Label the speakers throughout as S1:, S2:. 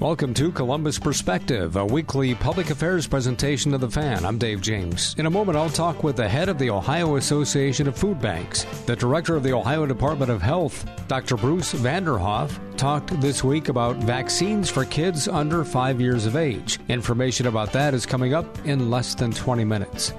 S1: Welcome to Columbus Perspective, a weekly public affairs presentation of the fan. I'm Dave James. In a moment, I'll talk with the head of the Ohio Association of Food Banks, the director of the Ohio Department of Health, Dr. Bruce Vanderhoff, talked this week about vaccines for kids under five years of age. Information about that is coming up in less than 20 minutes.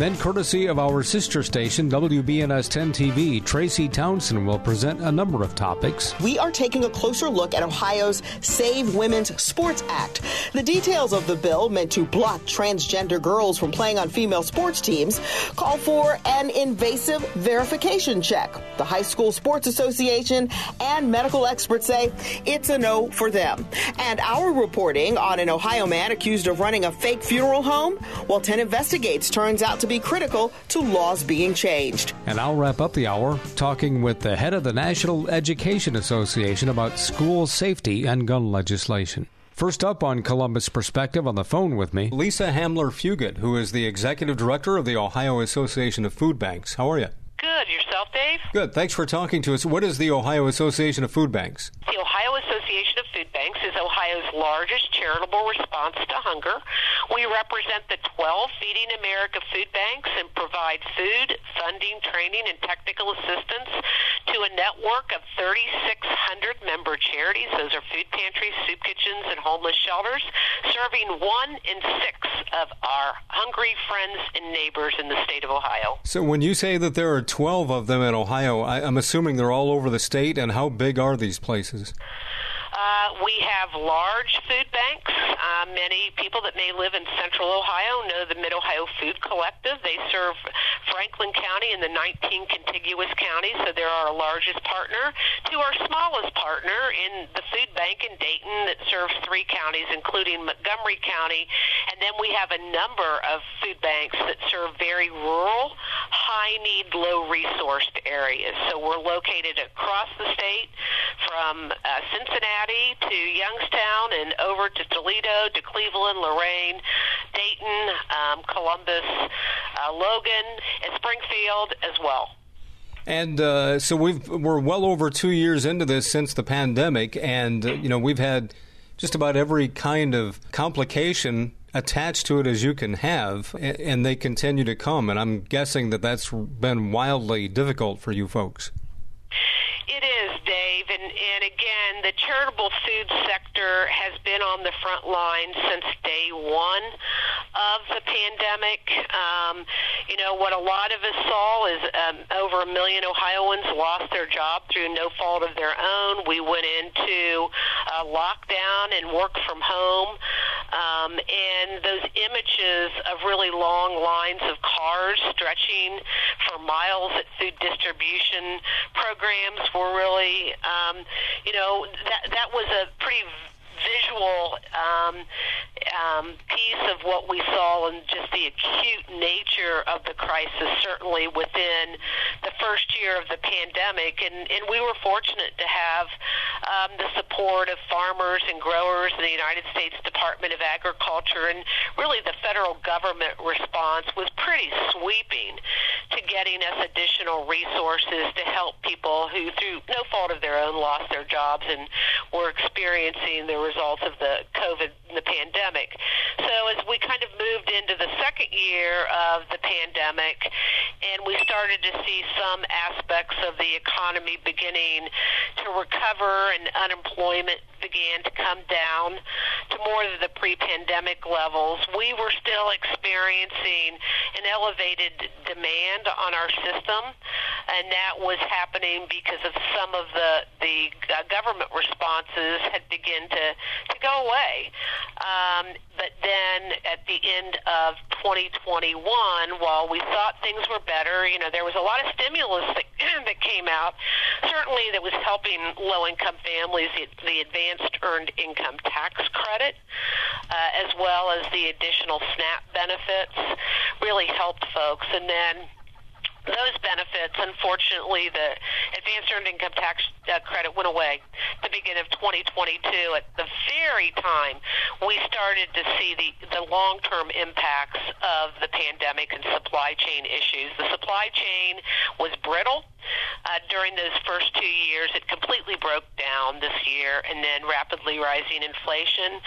S1: Then, courtesy of our sister station, WBNS 10 TV, Tracy Townsend will present a number of topics.
S2: We are taking a closer look at Ohio's Save Women's Sports Act. The details of the bill, meant to block transgender girls from playing on female sports teams, call for an invasive verification check. The High School Sports Association and medical experts say it's a no for them. And our reporting on an Ohio man accused of running a fake funeral home, while 10 investigates turns out to be critical to laws being changed.
S1: And I'll wrap up the hour talking with the head of the National Education Association about school safety and gun legislation. First up on Columbus Perspective on the phone with me, Lisa Hamler Fugitt, who is the executive director of the Ohio Association of Food Banks. How are you?
S3: Good. Yourself, Dave?
S1: Good. Thanks for talking to us. What is the Ohio Association of Food Banks?
S3: The Ohio Association of Food Banks is Ohio's largest charitable response to hunger. We represent the 12 Feeding America food banks and provide food, funding, training, and technical assistance to a network of 3,600 member charities. Those are food pantries, soup kitchens, and homeless shelters, serving one in six of our hungry friends and neighbors in the state of Ohio.
S1: So, when you say that there are 12 of them in Ohio, I, am assuming they're all over the state, and how big are these places?
S3: Uh, we have large food banks. Uh, many people that may live in central Ohio know the Mid Ohio Food Collective. They serve Franklin County and the 19 contiguous counties, so they're our largest partner. To our smallest partner in the food bank in Dayton that serves three counties, including Montgomery County. And then we have a number of food banks that serve very rural, high need, low resourced areas. So we're located across the state from uh, Cincinnati to Youngstown and over to Toledo, to Cleveland, Lorain, Dayton, um, Columbus, uh, Logan, and Springfield as well.
S1: And uh, so we've we're well over two years into this since the pandemic, and uh, you know we've had just about every kind of complication attached to it as you can have, and they continue to come. And I'm guessing that that's been wildly difficult for you folks.
S3: It is, Dave, and and again, the charitable food sector has been on the front line since day one of the pandemic. Um, you know what a lot of us saw is um, over a million Ohioans lost their job through no fault of their own. We went into uh, lockdown and work from home. Um, and those images of really long lines of cars stretching for miles at food distribution programs were really, um, you know, that that was a pretty visual um, um, piece of what we saw and just the acute nature of the crisis, certainly within the first year of the pandemic. And, and we were fortunate to have um, the support of farmers and growers in the United States Department of Agriculture. And really, the federal government response was pretty sweeping to getting us additional resources to help people who, through no fault of their own, lost their jobs and were experiencing the results of the COVID the pandemic. So as we kind of moved into the second year of the pandemic and we started to see some aspects of the economy beginning to recover and unemployment began to come down to more of the pre-pandemic levels, we were still experiencing an elevated demand on our system and that was happening because of some of the the uh, government responses had begun to to go away. Um, but then at the end of 2021, while we thought things were better, you know, there was a lot of stimulus that, that came out. Certainly, that was helping low-income families. The, the advanced earned income tax credit, uh, as well as the additional SNAP benefits, really helped folks. And then those benefits, unfortunately, the advanced earned income tax uh, credit went away at the beginning of 2022 at the very time we started to see the, the long-term impacts of the pandemic and supply chain issues. The supply chain was brittle uh, during those first two years. It completely broke down this year, and then rapidly rising inflation.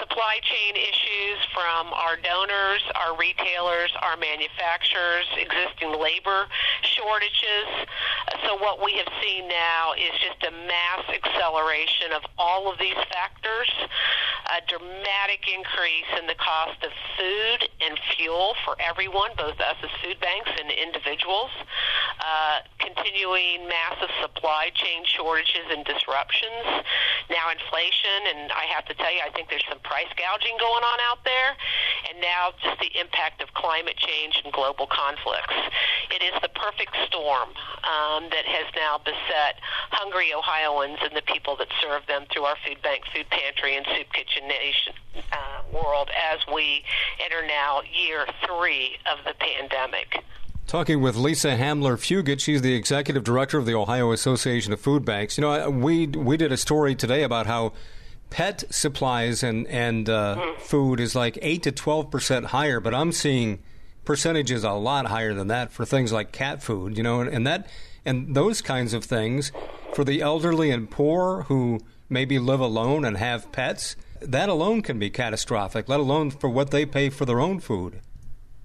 S3: Supply chain issues from our donors, our retailers, our manufacturers, existing labor shortages. So what we have seen now is just a mass acceleration of all of these factors, a dramatic increase in the cost of food and fuel for everyone, both us as food banks and individuals. Uh, continuing massive supply chain shortages and disruptions. Now inflation, and I have to tell you, I think there's some price gouging going on out there. And now just the impact of climate change and global conflicts. Is the perfect storm um, that has now beset hungry Ohioans and the people that serve them through our food bank, food pantry, and soup kitchen nation uh, world as we enter now year three of the pandemic.
S1: Talking with Lisa Hamler Fugitt, she's the executive director of the Ohio Association of Food Banks. You know, we we did a story today about how pet supplies and and uh, mm. food is like eight to twelve percent higher, but I'm seeing percentages a lot higher than that for things like cat food. You know, and, and that and those kinds of things for the elderly and poor who maybe live alone and have pets. That alone can be catastrophic. Let alone for what they pay for their own food.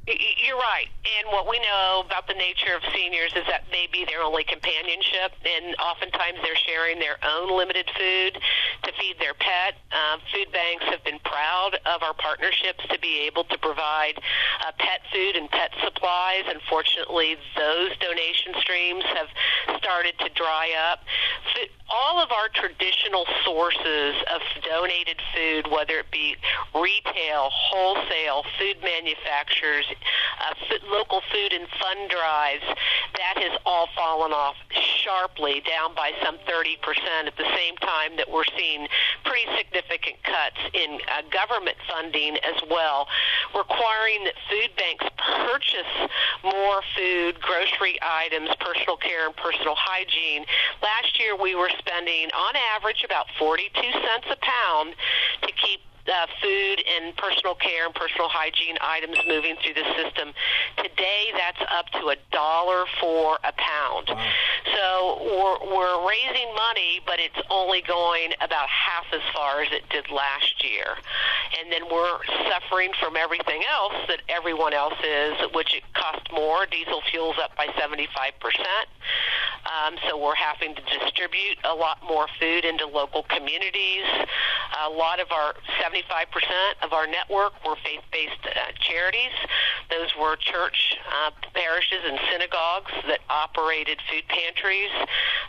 S3: You're right. And what we know about the nature of seniors is that may be their only companionship, and oftentimes they're sharing their own limited food to feed their pet. Uh, food banks have been proud of our partnerships to be able to provide uh, pet food and pet supplies. Unfortunately, those donation streams have started to dry up. All of our traditional sources of donated food, whether it be retail, wholesale, food manufacturers, uh, local food and fund drives, that has all fallen off sharply, down by some 30% at the same time that we're seeing pretty significant cuts in uh, government funding as well, requiring that food banks purchase more food, grocery items, personal care, and personal hygiene. Last year we were spending, on average, about 42 cents a pound to keep uh, food and personal care and personal hygiene items moving through the system. Today, that's up to a dollar for a pound. Wow. So we're, we're raising money, but it's only going about half as far as it did last year. And then we're suffering from everything else that everyone else is, which it costs more. Diesel fuel's up by 75%. Um, so we're having to distribute a lot more food into local communities. A lot of our 75% of our network were faith-based uh, charities. Those were church uh, parishes and synagogues that operated food pantries.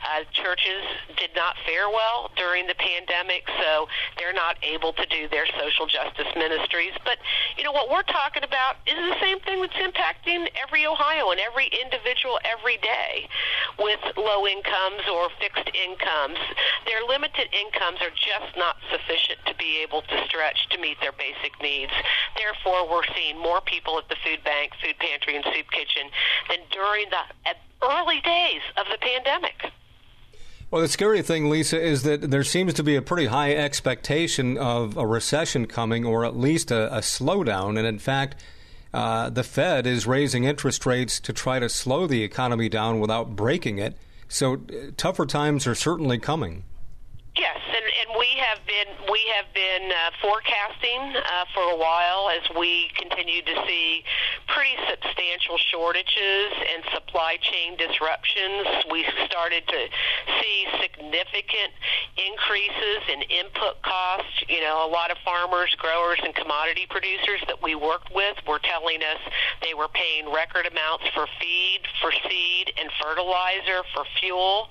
S3: Uh, churches did not fare well during the pandemic, so they're not able to do their social justice ministries. But you know what we're talking about is the same thing that's impacting every Ohio and every individual every day with low incomes or fixed incomes. Their limited incomes are just not sufficient to be able to stretch to meet their basic needs. Therefore, we're seeing more people at the food bank, food pantry, soup kitchen than during the early days of the pandemic.
S1: Well, the scary thing, Lisa, is that there seems to be a pretty high expectation of a recession coming or at least a, a slowdown. And in fact, uh, the Fed is raising interest rates to try to slow the economy down without breaking it. So uh, tougher times are certainly coming.
S3: Yes, and, and we have been we have been uh, forecasting uh, for a while as we continue to see pretty substantial shortages and supply chain disruptions. We started to see significant increases in input costs. You know, a lot of farmers, growers, and commodity producers that we worked with were telling us they were paying record amounts for feed, for seed, and fertilizer, for fuel.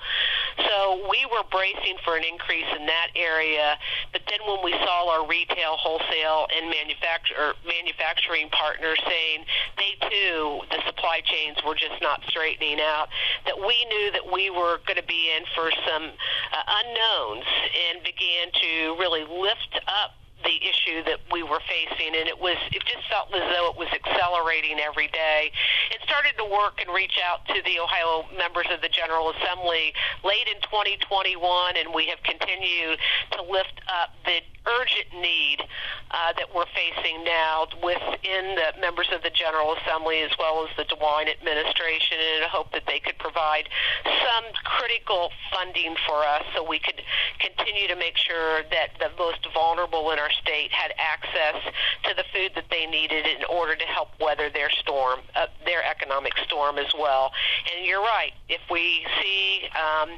S3: So we were bracing for an increase in that area. But then when we saw our retail, wholesale, and manufacturer manufacturing partners saying they too, the supply chains were just not straightening out, that we knew that we were going to be in for some uh, unknowns and began to really lift up the issue that we were facing, and it was it just felt as though it was accelerating every day. It started to work and reach out to the Ohio members of the General Assembly late in 2021, and we have continued to lift up the urgent need uh, that we're facing now within the members of the General Assembly as well as the DeWine administration, and I hope that they could provide some critical funding for us so we could continue to make sure that the most vulnerable in our state had access to the food that they needed in order to help weather their storm, uh, their economic storm as well. And you're right. If we see um,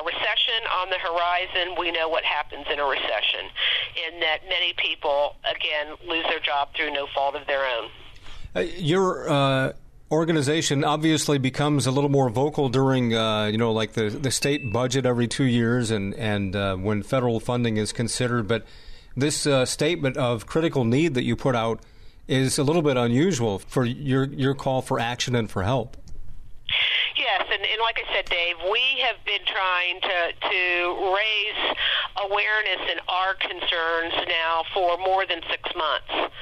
S3: a recession on the horizon, we know what happens in a recession, in that many people, again, lose their job through no fault of their own.
S1: Uh, your uh, organization obviously becomes a little more vocal during, uh, you know, like the the state budget every two years, and and uh, when federal funding is considered. But this uh, statement of critical need that you put out is a little bit unusual for your your call for action and for help.
S3: Yes, and, and like I said, Dave, we have been trying to to raise awareness and our concerns now for more than six months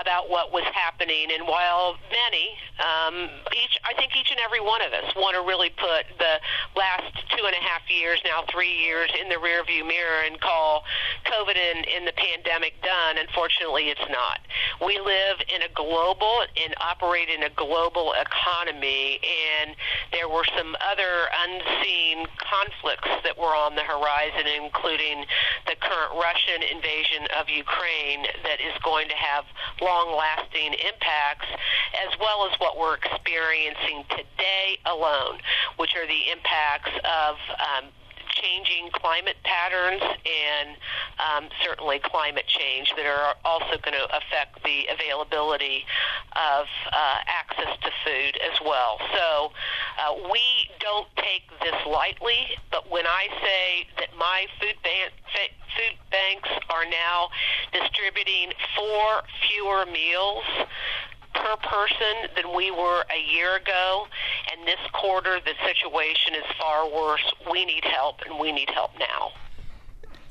S3: about what was happening. And while many, um, each I think each and every one of us want to really put the last two and a half years, now three years, in the rearview mirror and call COVID and, the pandemic done. Unfortunately, it's not. We live in a global and operate in a global economy, and there were some other unseen conflicts that were on the horizon, including the current Russian invasion of Ukraine that is going to have long lasting impacts, as well as what we're experiencing today alone, which are the impacts of um, changing climate patterns and um, certainly climate change that are also going to affect the availability of uh, access to food as well. So uh, we don't take this lightly, but when I say that my food bank food banks are now distributing four fewer meals per person than we were a year ago. And this quarter, the situation is far worse. We need help, and we need help now.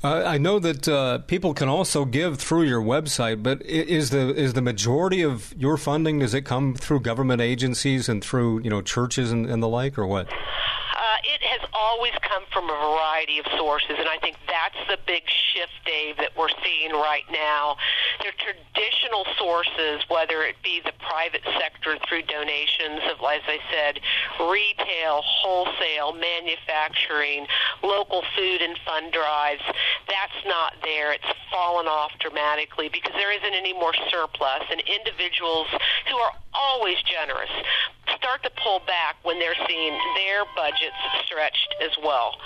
S1: Uh, I know that uh, people can also give through your website, but is the is the majority of your funding does it come through government agencies and through you know churches and, and the like, or what?
S3: It has always come from a variety of sources, and I think that's the big shift, Dave, that we're seeing right now. Are traditional sources, whether it be the private sector through donations of, as I said, retail, wholesale, manufacturing, local food and fund drives. That's not there. It's fallen off dramatically because there isn't any more surplus, and individuals who are always generous start to pull back when they're seeing their budgets stretched as well.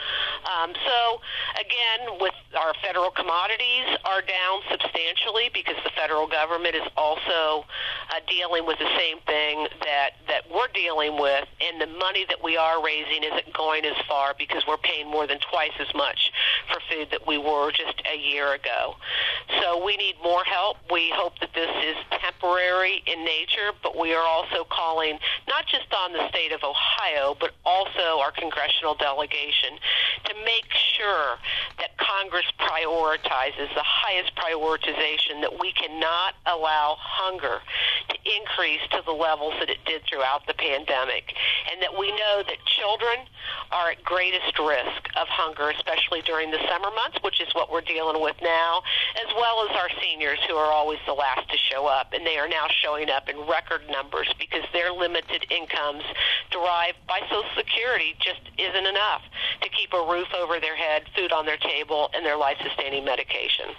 S3: Um, so again, with our federal commodities are down substantially because the federal government is also uh, dealing with the same thing that that we're dealing with, and the money that we are raising isn't going as far because we're paying more than twice as much for food that we were just a year ago. So we need more help. We hope that this is temporary in nature, but we are also calling not just on the state of Ohio, but also our congressional delegation to make sure that Congress prioritizes the highest prioritization that we cannot allow hunger increase to the levels that it did throughout the pandemic, and that we know that children are at greatest risk of hunger, especially during the summer months, which is what we're dealing with now, as well as our seniors who are always the last to show up, and they are now showing up in record numbers because their limited incomes derived by Social Security just isn't enough to keep a roof over their head, food on their table, and their life sustaining medication.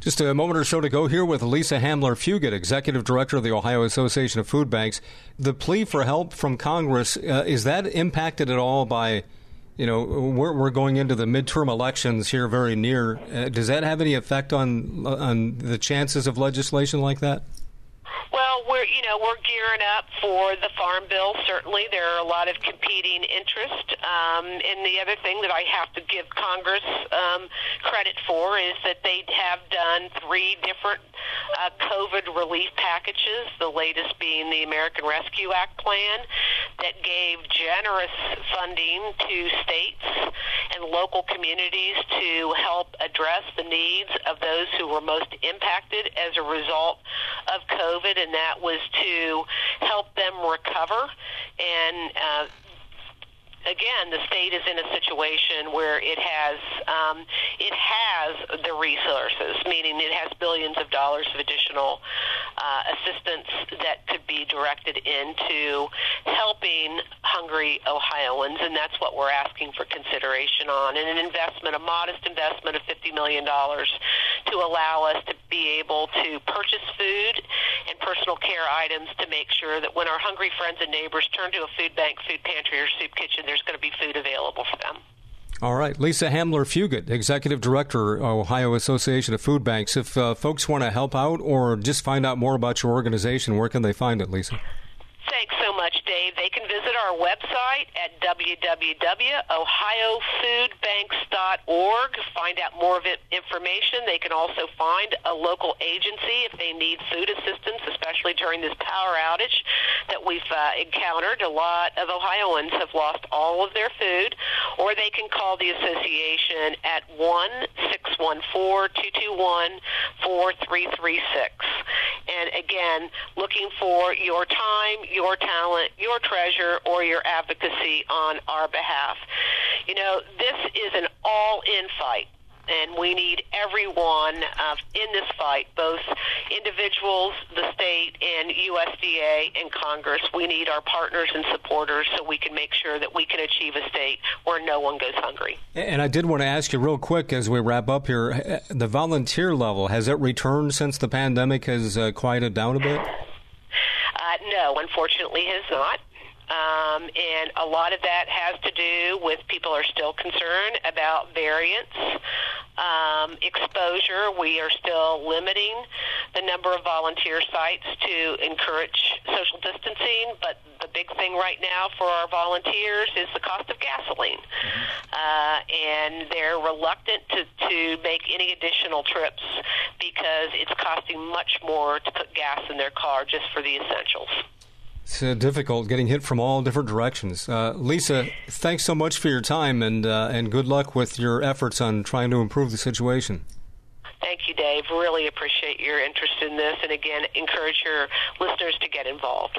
S1: Just a moment or so to go here with Lisa Hamler Fugitt, Executive Director of the Ohio Association of Food Banks. The plea for help from Congress, uh, is that impacted at all by, you know, we're, we're going into the midterm elections here very near. Uh, does that have any effect on, on the chances of legislation like that?
S3: Well, we're you know we're gearing up for the farm bill. Certainly, there are a lot of competing interest. Um, and the other thing that I have to give Congress um, credit for is that they have done three different uh, COVID relief packages. The latest being the American Rescue Act plan that gave generous funding to states and local communities to help address the needs of those who were most impacted as a result of COVID, and that was to help them recover. And uh, again, the state is in a situation where it has um, it has the resources, meaning it has billions of dollars of additional uh, assistance that could be directed into helping hungry Ohioans, and that's what we're asking for consideration on, and an investment, a modest investment of $50 million to allow us to be able to purchase food and personal care items to make sure that when our hungry friends and neighbors turn to a food bank, food pantry, or soup kitchen, there's going to be food available for them.
S1: All right. Lisa Hamler Fugitt, Executive Director, Ohio Association of Food Banks. If uh, folks want to help out or just find out more about your organization, where can they find it, Lisa?
S3: Thanks so much, Dave. They can visit our website at www.ohiofoodbanks.org. Find out more of it information. They can also find a local agency if they need food assistance, especially during this power outage that we've uh, encountered. A lot of Ohioans have lost all of their food, or they can call the association at 1 614 221 4336. And again, looking for your time, your talent, your treasure, or your advocacy on our behalf. You know, this is an all in fight and we need everyone uh, in this fight, both individuals, the state, and USDA and Congress. We need our partners and supporters so we can make sure that we can achieve a state where no one goes hungry.
S1: And I did want to ask you real quick as we wrap up here the volunteer level, has it returned since the pandemic has uh, quieted down a bit?
S3: Uh, no, unfortunately, has not. Um, and a lot of that has to do with people are still concerned about variants, um, exposure. We are still limiting the number of volunteer sites to encourage social distancing, but the big thing right now for our volunteers is the cost of gasoline. Mm-hmm. Uh, and they're reluctant to, to make any additional trips because it's costing much more to put gas in their car just for the essentials.
S1: It's uh, difficult getting hit from all different directions. Uh, Lisa, thanks so much for your time and uh, and good luck with your efforts on trying to improve the situation.
S3: Thank you, Dave. Really appreciate your interest in this, and again, encourage your listeners to get involved.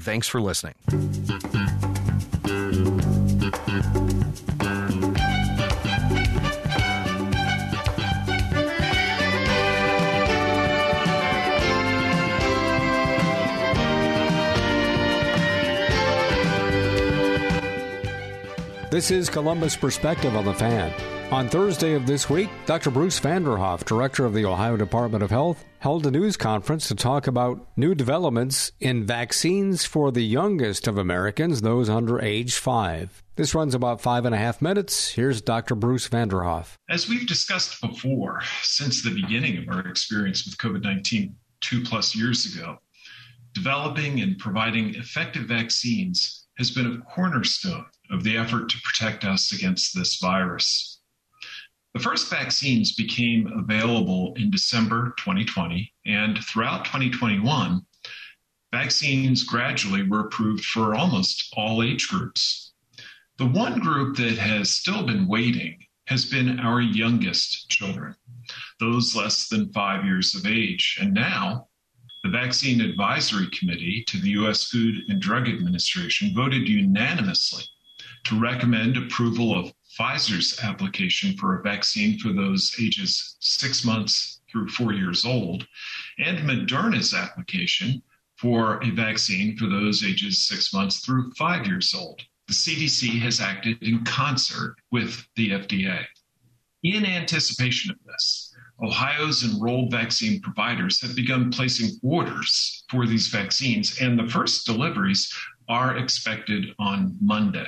S4: thanks for listening.
S1: This is Columbus Perspective on the Fan. On Thursday of this week, Dr. Bruce Vanderhoff, director of the Ohio Department of Health, held a news conference to talk about new developments in vaccines for the youngest of Americans, those under age five. This runs about five and a half minutes. Here's Dr. Bruce Vanderhoff.
S5: As we've discussed before, since the beginning of our experience with COVID 19 two plus years ago, developing and providing effective vaccines has been a cornerstone of the effort to protect us against this virus. The first vaccines became available in December 2020, and throughout 2021, vaccines gradually were approved for almost all age groups. The one group that has still been waiting has been our youngest children, those less than five years of age. And now, the Vaccine Advisory Committee to the U.S. Food and Drug Administration voted unanimously to recommend approval of Pfizer's application for a vaccine for those ages six months through four years old, and Moderna's application for a vaccine for those ages six months through five years old. The CDC has acted in concert with the FDA. In anticipation of this, Ohio's enrolled vaccine providers have begun placing orders for these vaccines, and the first deliveries are expected on Monday.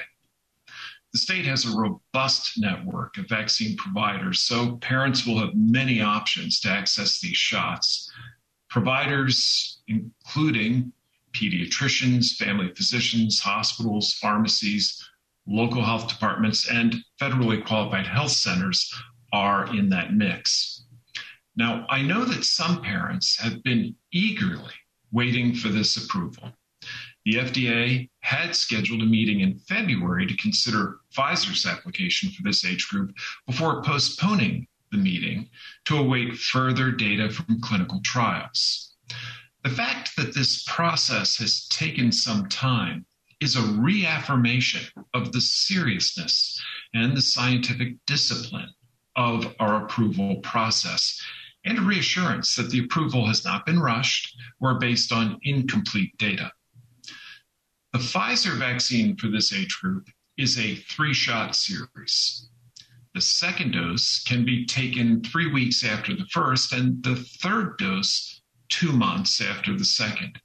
S5: The state has a robust network of vaccine providers, so parents will have many options to access these shots. Providers, including pediatricians, family physicians, hospitals, pharmacies, local health departments, and federally qualified health centers, are in that mix. Now, I know that some parents have been eagerly waiting for this approval. The FDA had scheduled a meeting in February to consider Pfizer's application for this age group before postponing the meeting to await further data from clinical trials. The fact that this process has taken some time is a reaffirmation of the seriousness and the scientific discipline of our approval process and a reassurance that the approval has not been rushed or based on incomplete data. The Pfizer vaccine for this age group is a three shot series. The second dose can be taken three weeks after the first, and the third dose two months after the second.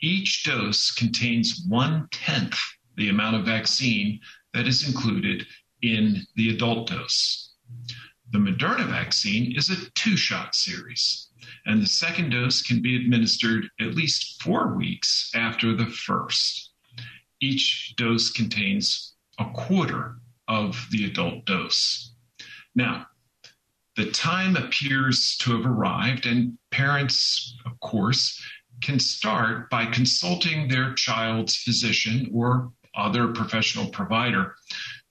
S5: Each dose contains one tenth the amount of vaccine that is included in the adult dose. The Moderna vaccine is a two shot series, and the second dose can be administered at least four weeks after the first each dose contains a quarter of the adult dose. Now, the time appears to have arrived, and parents, of course, can start by consulting their child's physician or other professional provider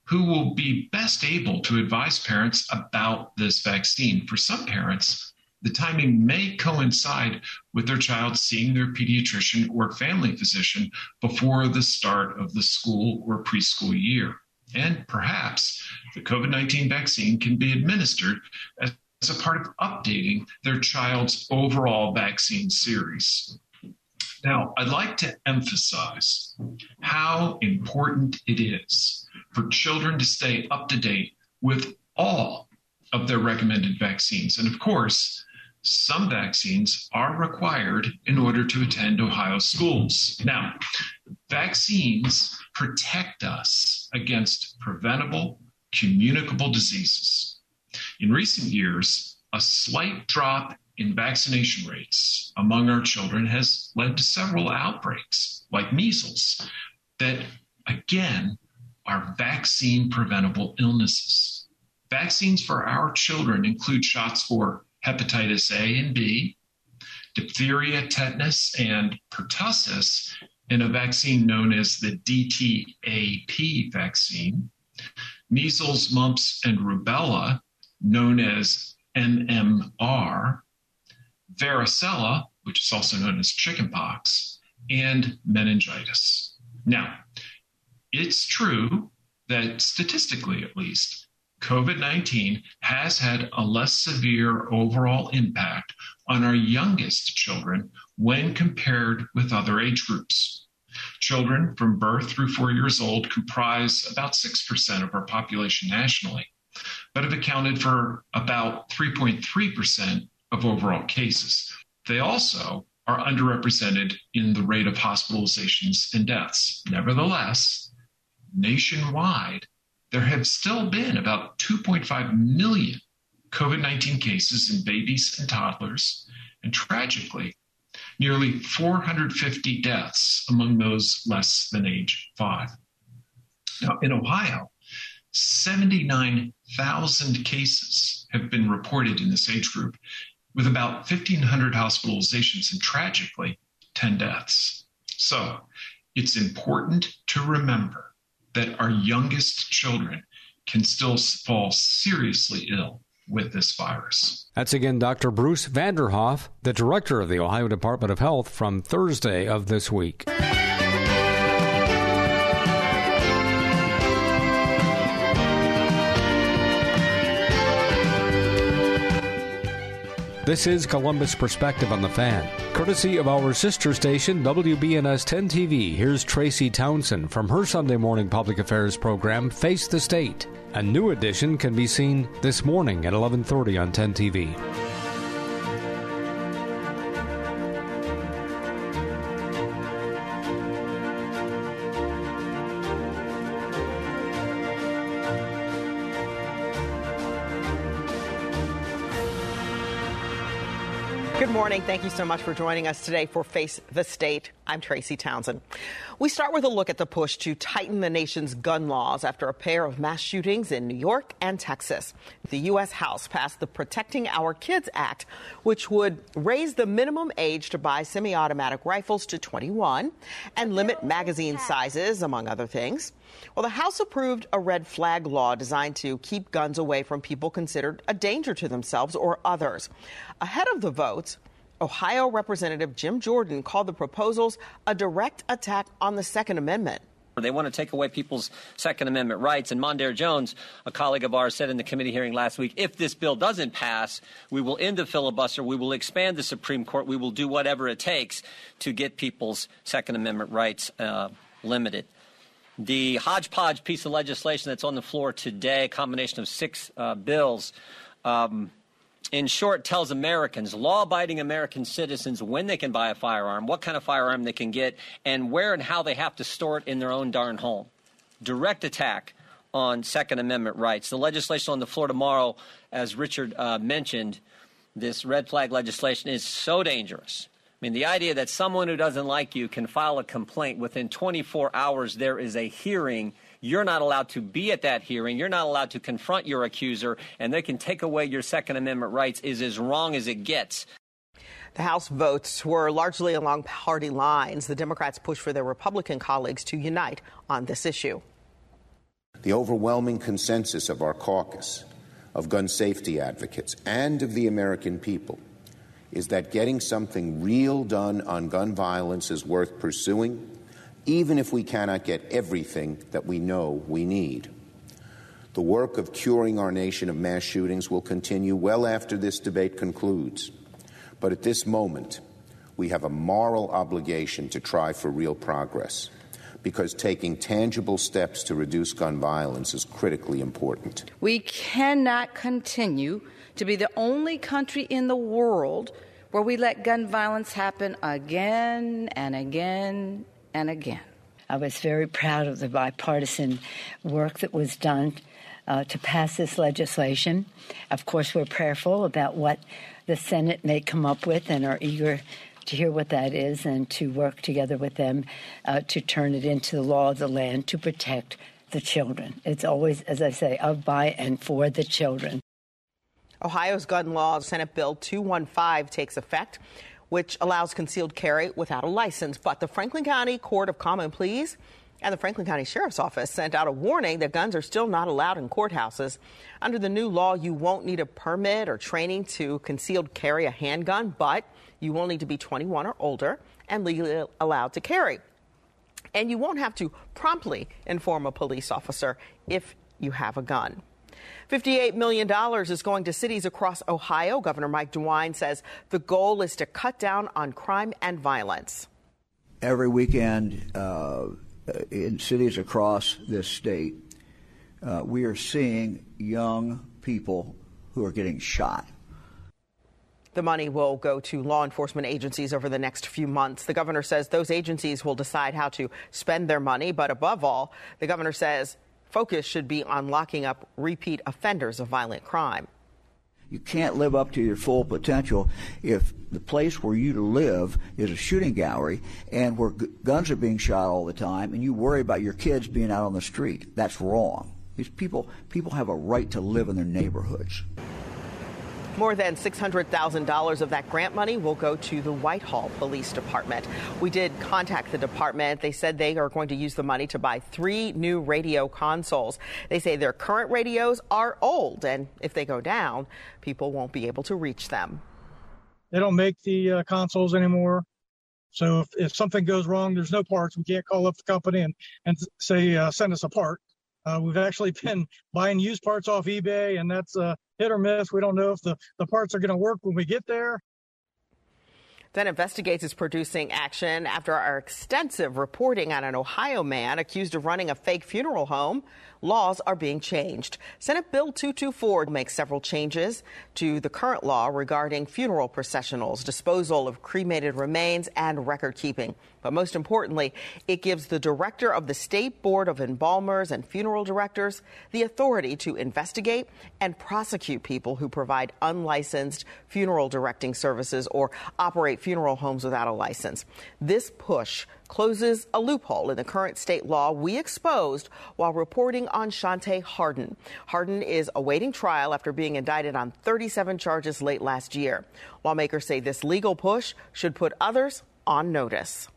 S5: who will be best able to advise parents about this vaccine. For some parents, the timing may coincide with their child seeing their pediatrician or family physician before the start of the school or preschool year. And perhaps the COVID 19 vaccine can be administered as a part of updating their child's overall vaccine series. Now, I'd like to emphasize how important it is for children to stay up to date with all of their recommended vaccines. And of course, some vaccines are required in order to attend Ohio schools. Now, vaccines protect us against preventable, communicable diseases. In recent years, a slight drop in vaccination rates among our children has led to several outbreaks, like measles, that again are vaccine preventable illnesses. Vaccines for our children include shots for hepatitis A and B, diphtheria, tetanus, and pertussis in a vaccine known as the DTAP vaccine, measles, mumps, and rubella, known as MMR, varicella, which is also known as chickenpox, and meningitis. Now, it's true that statistically, at least, COVID 19 has had a less severe overall impact on our youngest children when compared with other age groups. Children from birth through four years old comprise about 6% of our population nationally, but have accounted for about 3.3% of overall cases. They also are underrepresented in the rate of hospitalizations and deaths. Nevertheless, nationwide, there have still been about 2.5 million COVID 19 cases in babies and toddlers, and tragically, nearly 450 deaths among those less than age five. Now, in Ohio, 79,000 cases have been reported in this age group, with about 1,500 hospitalizations and tragically 10 deaths. So it's important to remember that our youngest children can still fall seriously ill with this virus.
S1: That's again Dr. Bruce Vanderhoff, the director of the Ohio Department of Health, from Thursday of this week. This is Columbus Perspective on the Fan. Courtesy of our sister station, WBNS 10 TV, here's Tracy Townsend from her Sunday morning public affairs program, Face the State. A new edition can be seen this morning at 1130 on 10 TV.
S2: Good morning. Thank you so much for joining us today for Face the State. I'm Tracy Townsend. We start with a look at the push to tighten the nation's gun laws after a pair of mass shootings in New York and Texas. The U.S. House passed the Protecting Our Kids Act, which would raise the minimum age to buy semi automatic rifles to 21 and limit magazine sizes, among other things. Well, the House approved a red flag law designed to keep guns away from people considered a danger to themselves or others. Ahead of the votes, Ohio Representative Jim Jordan called the proposals a direct attack on the Second Amendment.
S6: They want to take away people's Second Amendment rights. And Mondaire Jones, a colleague of ours, said in the committee hearing last week if this bill doesn't pass, we will end the filibuster, we will expand the Supreme Court, we will do whatever it takes to get people's Second Amendment rights uh, limited. The hodgepodge piece of legislation that's on the floor today, a combination of six uh, bills, um, in short, tells Americans, law abiding American citizens, when they can buy a firearm, what kind of firearm they can get, and where and how they have to store it in their own darn home. Direct attack on Second Amendment rights. The legislation on the floor tomorrow, as Richard uh, mentioned, this red flag legislation is so dangerous. I mean, the idea that someone who doesn't like you can file a complaint within 24 hours, there is a hearing you're not allowed to be at that hearing. You're not allowed to confront your accuser, and they can take away your Second Amendment rights is as wrong as it gets.
S2: The House votes were largely along party lines. The Democrats push for their Republican colleagues to unite on this issue.
S7: The overwhelming consensus of our caucus, of gun safety advocates, and of the American people is that getting something real done on gun violence is worth pursuing even if we cannot get everything that we know we need. The work of curing our nation of mass shootings will continue well after this debate concludes. But at this moment, we have a moral obligation to try for real progress because taking tangible steps to reduce gun violence is critically important.
S8: We cannot continue to be the only country in the world where we let gun violence happen again and again and again.
S9: I was very proud of the bipartisan work that was done uh, to pass this legislation. Of course, we're prayerful about what the Senate may come up with and are eager to hear what that is and to work together with them uh, to turn it into the law of the land to protect the children. It's always, as I say, of, by, and for the children.
S2: Ohio's gun law, Senate Bill 215, takes effect which allows concealed carry without a license. But the Franklin County Court of Common Pleas and the Franklin County Sheriff's Office sent out a warning that guns are still not allowed in courthouses. Under the new law, you won't need a permit or training to concealed carry a handgun, but you will need to be 21 or older and legally allowed to carry. And you won't have to promptly inform a police officer if you have a gun. $58 million is going to cities across Ohio. Governor Mike DeWine says the goal is to cut down on crime and violence.
S10: Every weekend uh, in cities across this state, uh, we are seeing young people who are getting shot.
S2: The money will go to law enforcement agencies over the next few months. The governor says those agencies will decide how to spend their money, but above all, the governor says Focus should be on locking up repeat offenders of violent crime.
S10: You can't live up to your full potential if the place where you live is a shooting gallery and where g- guns are being shot all the time and you worry about your kids being out on the street. That's wrong. These people people have a right to live in their neighborhoods.
S2: More than $600,000 of that grant money will go to the Whitehall Police Department. We did contact the department. They said they are going to use the money to buy three new radio consoles. They say their current radios are old, and if they go down, people won't be able to reach them.
S11: They don't make the uh, consoles anymore. So if, if something goes wrong, there's no parts. We can't call up the company and, and say, uh, send us a part. Uh, we've actually been buying used parts off eBay, and that's uh, hit or miss. We don't know if the, the parts are going to work when we get there.
S2: 10 Investigates is producing action after our extensive reporting on an Ohio man accused of running a fake funeral home laws are being changed. Senate Bill 224 makes several changes to the current law regarding funeral processionals, disposal of cremated remains, and record keeping. But most importantly, it gives the director of the State Board of Embalmers and Funeral Directors the authority to investigate and prosecute people who provide unlicensed funeral directing services or operate funeral homes without a license. This push closes a loophole in the current state law we exposed while reporting on Shantae Harden. Harden is awaiting trial after being indicted on 37 charges late last year. Lawmakers say this legal push should put others on notice.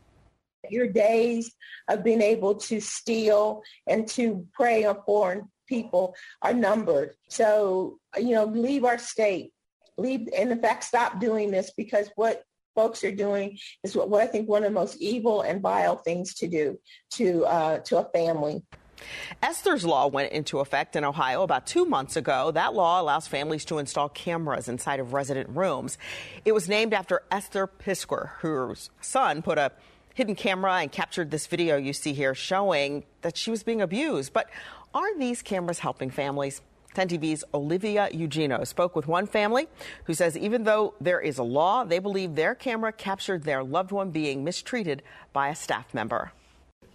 S12: Your days of being able to steal and to prey on foreign people are numbered. So, you know, leave our state. Leave, and in fact, stop doing this because what folks are doing is what, what I think one of the most evil and vile things to do to uh, to a family.
S2: Esther's Law went into effect in Ohio about two months ago. That law allows families to install cameras inside of resident rooms. It was named after Esther Piskor, whose son put a hidden camera and captured this video you see here showing that she was being abused. But are these cameras helping families? 10 TV's Olivia Eugenio spoke with one family who says even though there is a law, they believe their camera captured their loved one being mistreated by a staff member.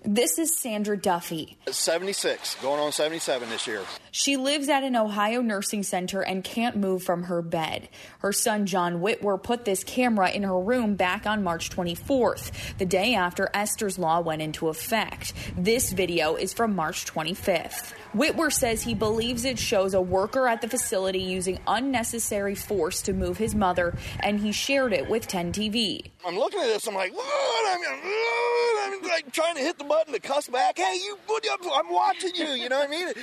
S13: This is Sandra Duffy.
S14: 76, going on 77 this year.
S13: She lives at an Ohio nursing center and can't move from her bed. Her son, John Whitwer, put this camera in her room back on March 24th, the day after Esther's Law went into effect. This video is from March 25th. Whitwer says he believes it shows a worker at the facility using unnecessary force to move his mother, and he shared it with 10 TV.
S14: I'm looking at this, I'm like, what? I'm, I'm like trying to hit the button to cuss back. Hey, you, I'm watching you, you know what I mean?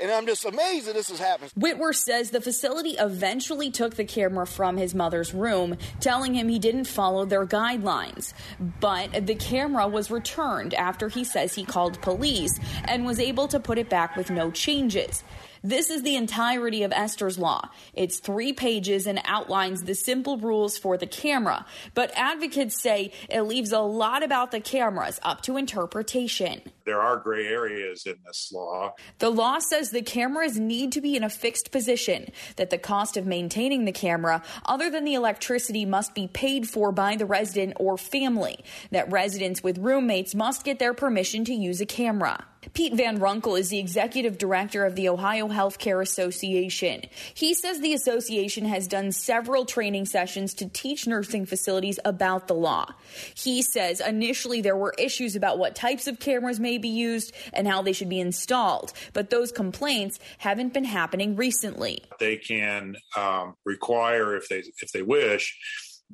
S14: And I'm just amazed that this has happened.
S13: Whitwer says the facility eventually took the camera from his mother's room, telling him he didn't follow their guidelines. But the camera was returned after he says he called police and was able to put it back with no changes. This is the entirety of Esther's Law. It's three pages and outlines the simple rules for the camera, but advocates say it leaves a lot about the cameras up to interpretation.
S15: There are gray areas in this law.
S13: The law says the cameras need to be in a fixed position, that the cost of maintaining the camera, other than the electricity, must be paid for by the resident or family, that residents with roommates must get their permission to use a camera. Pete Van Runkle is the executive director of the Ohio Healthcare Association. He says the association has done several training sessions to teach nursing facilities about the law. He says initially there were issues about what types of cameras may be used and how they should be installed, but those complaints haven't been happening recently.
S15: They can um, require, if they if they wish,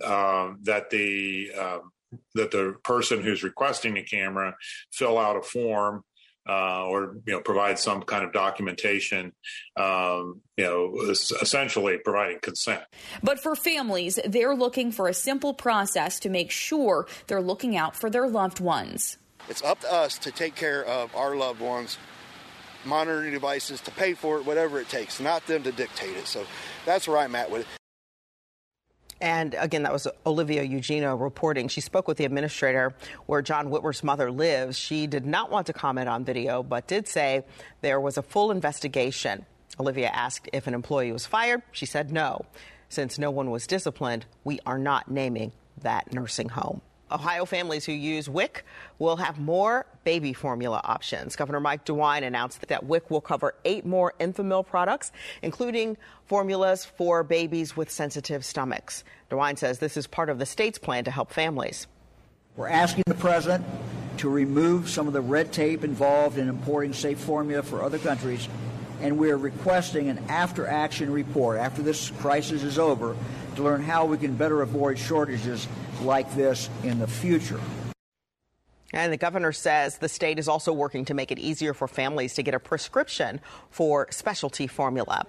S15: um, that the um, that the person who's requesting a camera fill out a form uh, or you know provide some kind of documentation, um, you know, essentially providing consent.
S13: But for families, they're looking for a simple process to make sure they're looking out for their loved ones.
S14: It's up to us to take care of our loved ones, monitoring devices, to pay for it, whatever it takes, not them to dictate it. So that's where I'm at with it.
S2: And again, that was Olivia Eugenio reporting. She spoke with the administrator where John Whitwer's mother lives. She did not want to comment on video, but did say there was a full investigation. Olivia asked if an employee was fired. She said no. Since no one was disciplined, we are not naming that nursing home. Ohio families who use WIC will have more baby formula options. Governor Mike DeWine announced that WIC will cover eight more Enfamil products, including formulas for babies with sensitive stomachs. DeWine says this is part of the state's plan to help families.
S10: We're asking the president to remove some of the red tape involved in importing safe formula for other countries, and we're requesting an after action report after this crisis is over to learn how we can better avoid shortages like this in the future.
S2: And the governor says the state is also working to make it easier for families to get a prescription for specialty formula.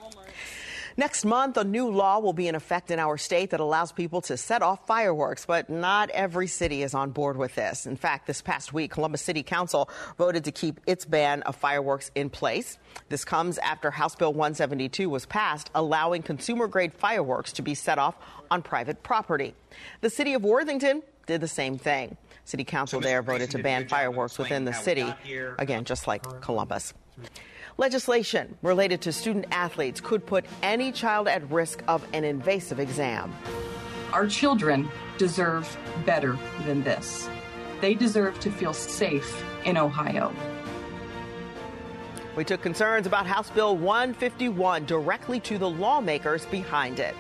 S2: Next month, a new law will be in effect in our state that allows people to set off fireworks, but not every city is on board with this. In fact, this past week, Columbus City Council voted to keep its ban of fireworks in place. This comes after House Bill 172 was passed, allowing consumer grade fireworks to be set off on private property. The city of Worthington did the same thing. City Council there voted to ban fireworks within the city, again, just like Columbus. Legislation related to student athletes could put any child at risk of an invasive exam.
S16: Our children deserve better than this. They deserve to feel safe in Ohio.
S2: We took concerns about House Bill 151 directly to the lawmakers behind it.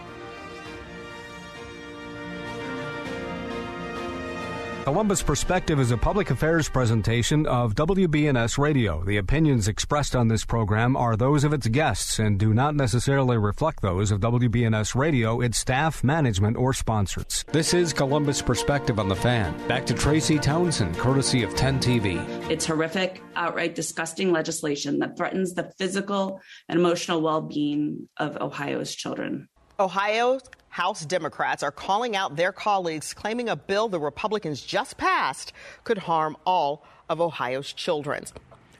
S1: Columbus Perspective is a public affairs presentation of WBNS Radio. The opinions expressed on this program are those of its guests and do not necessarily reflect those of WBNS Radio, its staff, management, or sponsors. This is Columbus Perspective on the Fan. Back to Tracy Townsend, courtesy of 10 TV.
S17: It's horrific, outright disgusting legislation that threatens the physical and emotional well being of Ohio's children.
S2: Ohio's House Democrats are calling out their colleagues, claiming a bill the Republicans just passed could harm all of Ohio's children.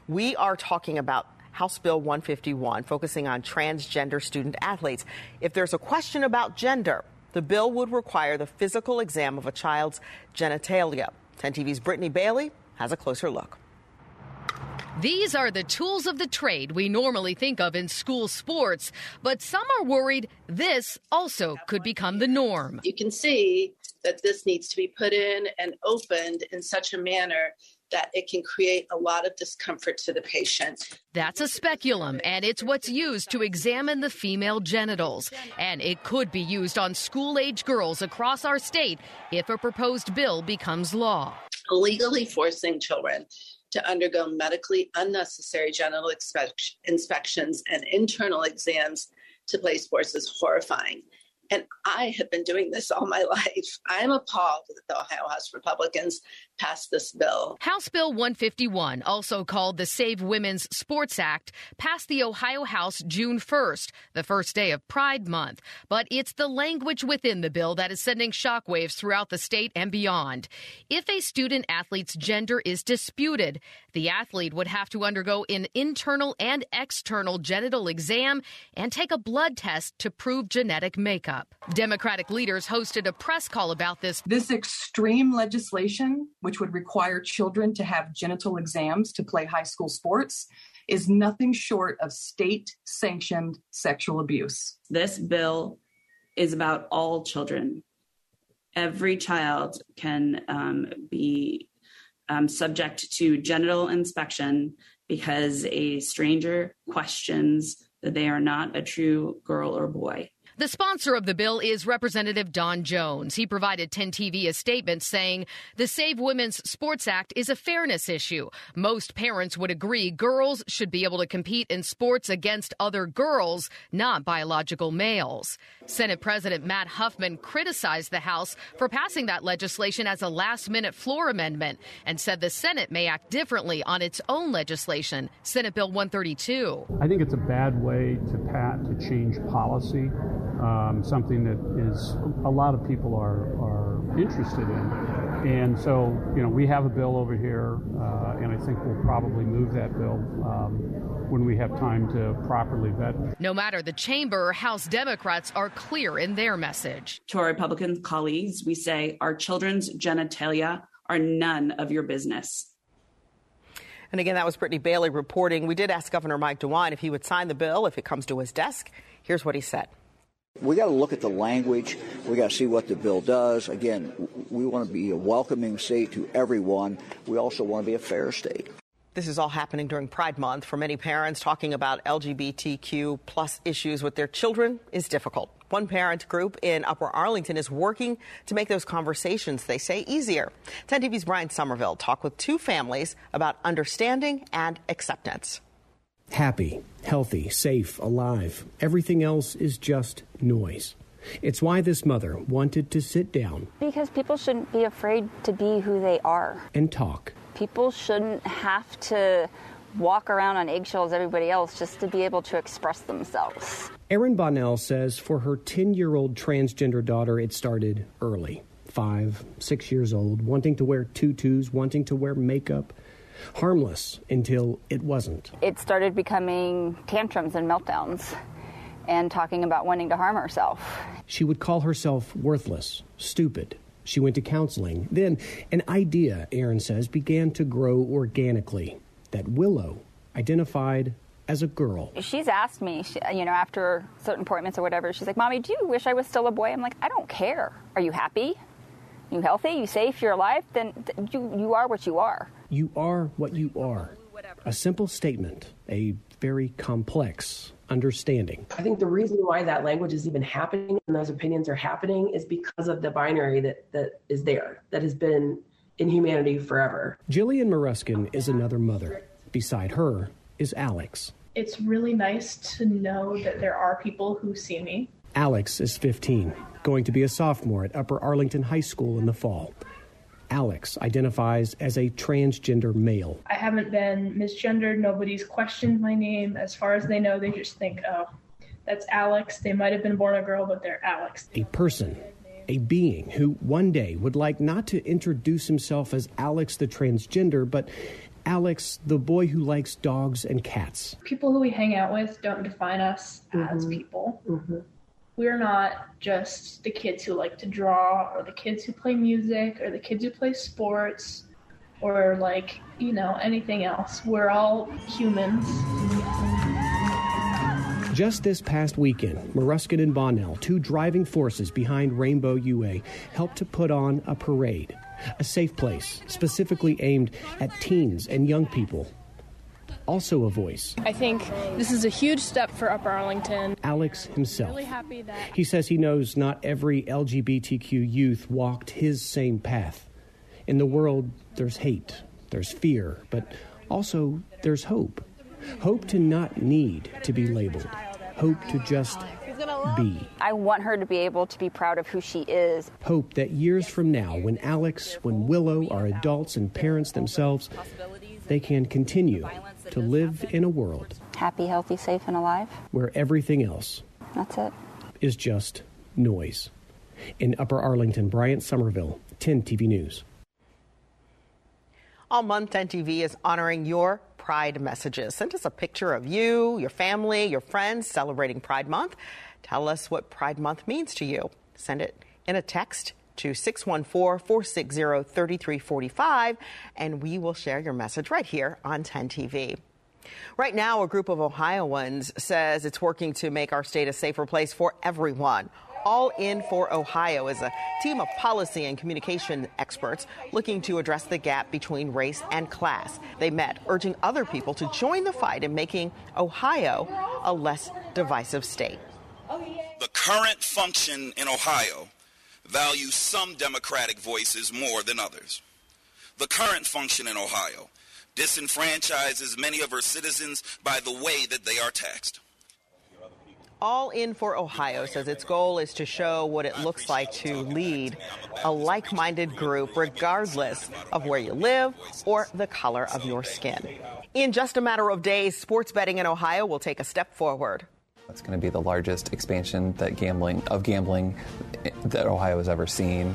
S2: We are talking about House Bill 151, focusing on transgender student athletes. If there's a question about gender, the bill would require the physical exam of a child's genitalia. 10 TV's Brittany Bailey has a closer look.
S18: These are the tools of the trade we normally think of in school sports, but some are worried this also could become the norm.
S19: You can see that this needs to be put in and opened in such a manner that it can create a lot of discomfort to the patient.
S18: That's a speculum, and it's what's used to examine the female genitals. And it could be used on school age girls across our state if a proposed bill becomes law.
S19: Legally forcing children to undergo medically unnecessary genital inspections and internal exams to play sports is horrifying. And I have been doing this all my life. I am appalled that the Ohio House Republicans passed this bill.
S18: House Bill 151, also called the Save Women's Sports Act, passed the Ohio House June 1st, the first day of Pride Month. But it's the language within the bill that is sending shockwaves throughout the state and beyond. If a student athlete's gender is disputed, the athlete would have to undergo an internal and external genital exam and take a blood test to prove genetic makeup. Democratic leaders hosted a press call about this.
S16: This extreme legislation, which would require children to have genital exams to play high school sports, is nothing short of state sanctioned sexual abuse.
S17: This bill is about all children. Every child can um, be um, subject to genital inspection because a stranger questions that they are not a true girl or boy.
S18: The sponsor of the bill is Representative Don Jones. He provided 10 TV a statement saying the Save Women's Sports Act is a fairness issue. Most parents would agree girls should be able to compete in sports against other girls, not biological males. Senate President Matt Huffman criticized the House for passing that legislation as a last minute floor amendment and said the Senate may act differently on its own legislation, Senate Bill 132.
S20: I think it's a bad way to pat to change policy um, something that is a lot of people are, are interested in. And so, you know, we have a bill over here, uh, and I think we'll probably move that bill um, when we have time to properly vet.
S18: No matter the chamber, House Democrats are clear in their message.
S17: To our Republican colleagues, we say our children's genitalia are none of your business.
S2: And again, that was Brittany Bailey reporting. We did ask Governor Mike DeWine if he would sign the bill if it comes to his desk. Here's what he said.
S10: We got to look at the language. We got to see what the bill does. Again, we want to be a welcoming state to everyone. We also want to be a fair state.
S2: This is all happening during Pride Month. For many parents, talking about LGBTQ plus issues with their children is difficult. One parent group in Upper Arlington is working to make those conversations, they say, easier. 10 TV's Bryant Somerville talked with two families about understanding and acceptance
S21: happy, healthy, safe, alive. Everything else is just noise. It's why this mother wanted to sit down.
S22: Because people shouldn't be afraid to be who they are.
S21: And talk.
S22: People shouldn't have to walk around on eggshells, everybody else, just to be able to express themselves.
S21: Erin Bonnell says for her 10 year old transgender daughter, it started early five, six years old, wanting to wear tutus, wanting to wear makeup harmless until it wasn't.
S22: It started becoming tantrums and meltdowns and talking about wanting to harm herself.
S21: She would call herself worthless, stupid. She went to counseling. Then an idea, Erin says, began to grow organically that Willow identified as a girl.
S22: She's asked me, she, you know, after certain appointments or whatever, she's like, Mommy, do you wish I was still a boy? I'm like, I don't care. Are you happy? You healthy? You safe? You're alive? Then you, you are what you are.
S21: You are what you are. A simple statement, a very complex understanding.
S16: I think the reason why that language is even happening and those opinions are happening is because of the binary that, that is there, that has been in humanity forever.
S21: Jillian Maruskin is another mother. Beside her is Alex.
S23: It's really nice to know that there are people who see me.
S21: Alex is 15, going to be a sophomore at Upper Arlington High School in the fall. Alex identifies as a transgender male.
S23: I haven't been misgendered. Nobody's questioned my name. As far as they know, they just think, oh, that's Alex. They might have been born a girl, but they're Alex.
S21: A person, a being who one day would like not to introduce himself as Alex the transgender, but Alex, the boy who likes dogs and cats.
S23: People who we hang out with don't define us mm-hmm. as people. Mm-hmm. We're not just the kids who like to draw, or the kids who play music, or the kids who play sports, or like, you know, anything else. We're all humans.
S21: Just this past weekend, Maruskin and Bonnell, two driving forces behind Rainbow UA, helped to put on a parade, a safe place specifically aimed at teens and young people. Also a voice,
S24: I think this is a huge step for Upper Arlington.
S21: Alex himself.
S24: Really happy that
S21: He says he knows not every LGBTQ youth walked his same path. In the world, there's hate, there's fear, but also there's hope. Hope to not need to be labeled, hope to just be.
S22: I want her to be able to be proud of who she is.
S21: Hope that years from now, when Alex, when Willow are adults and parents themselves, they can continue to live in a world
S22: Happy, healthy, safe, and alive.
S21: where everything else
S22: That's it.
S21: is just noise. In Upper Arlington, Bryant Somerville, 10 TV News.
S2: All month, 10 TV is honoring your Pride messages. Send us a picture of you, your family, your friends celebrating Pride Month. Tell us what Pride Month means to you. Send it in a text to 614 460 3345, and we will share your message right here on 10 TV. Right now, a group of Ohioans says it's working to make our state a safer place for everyone. All in for Ohio is a team of policy and communication experts looking to address the gap between race and class. They met urging other people to join the fight in making Ohio a less divisive state.
S25: The current function in Ohio values some Democratic voices more than others. The current function in Ohio disenfranchises many of her citizens by the way that they are taxed.
S2: All in for Ohio says its goal is to show what it looks like to lead a like minded group, regardless of where you live or the color of your skin. In just a matter of days, sports betting in Ohio will take a step forward.
S26: It's going to be the largest expansion that gambling of gambling that Ohio has ever seen.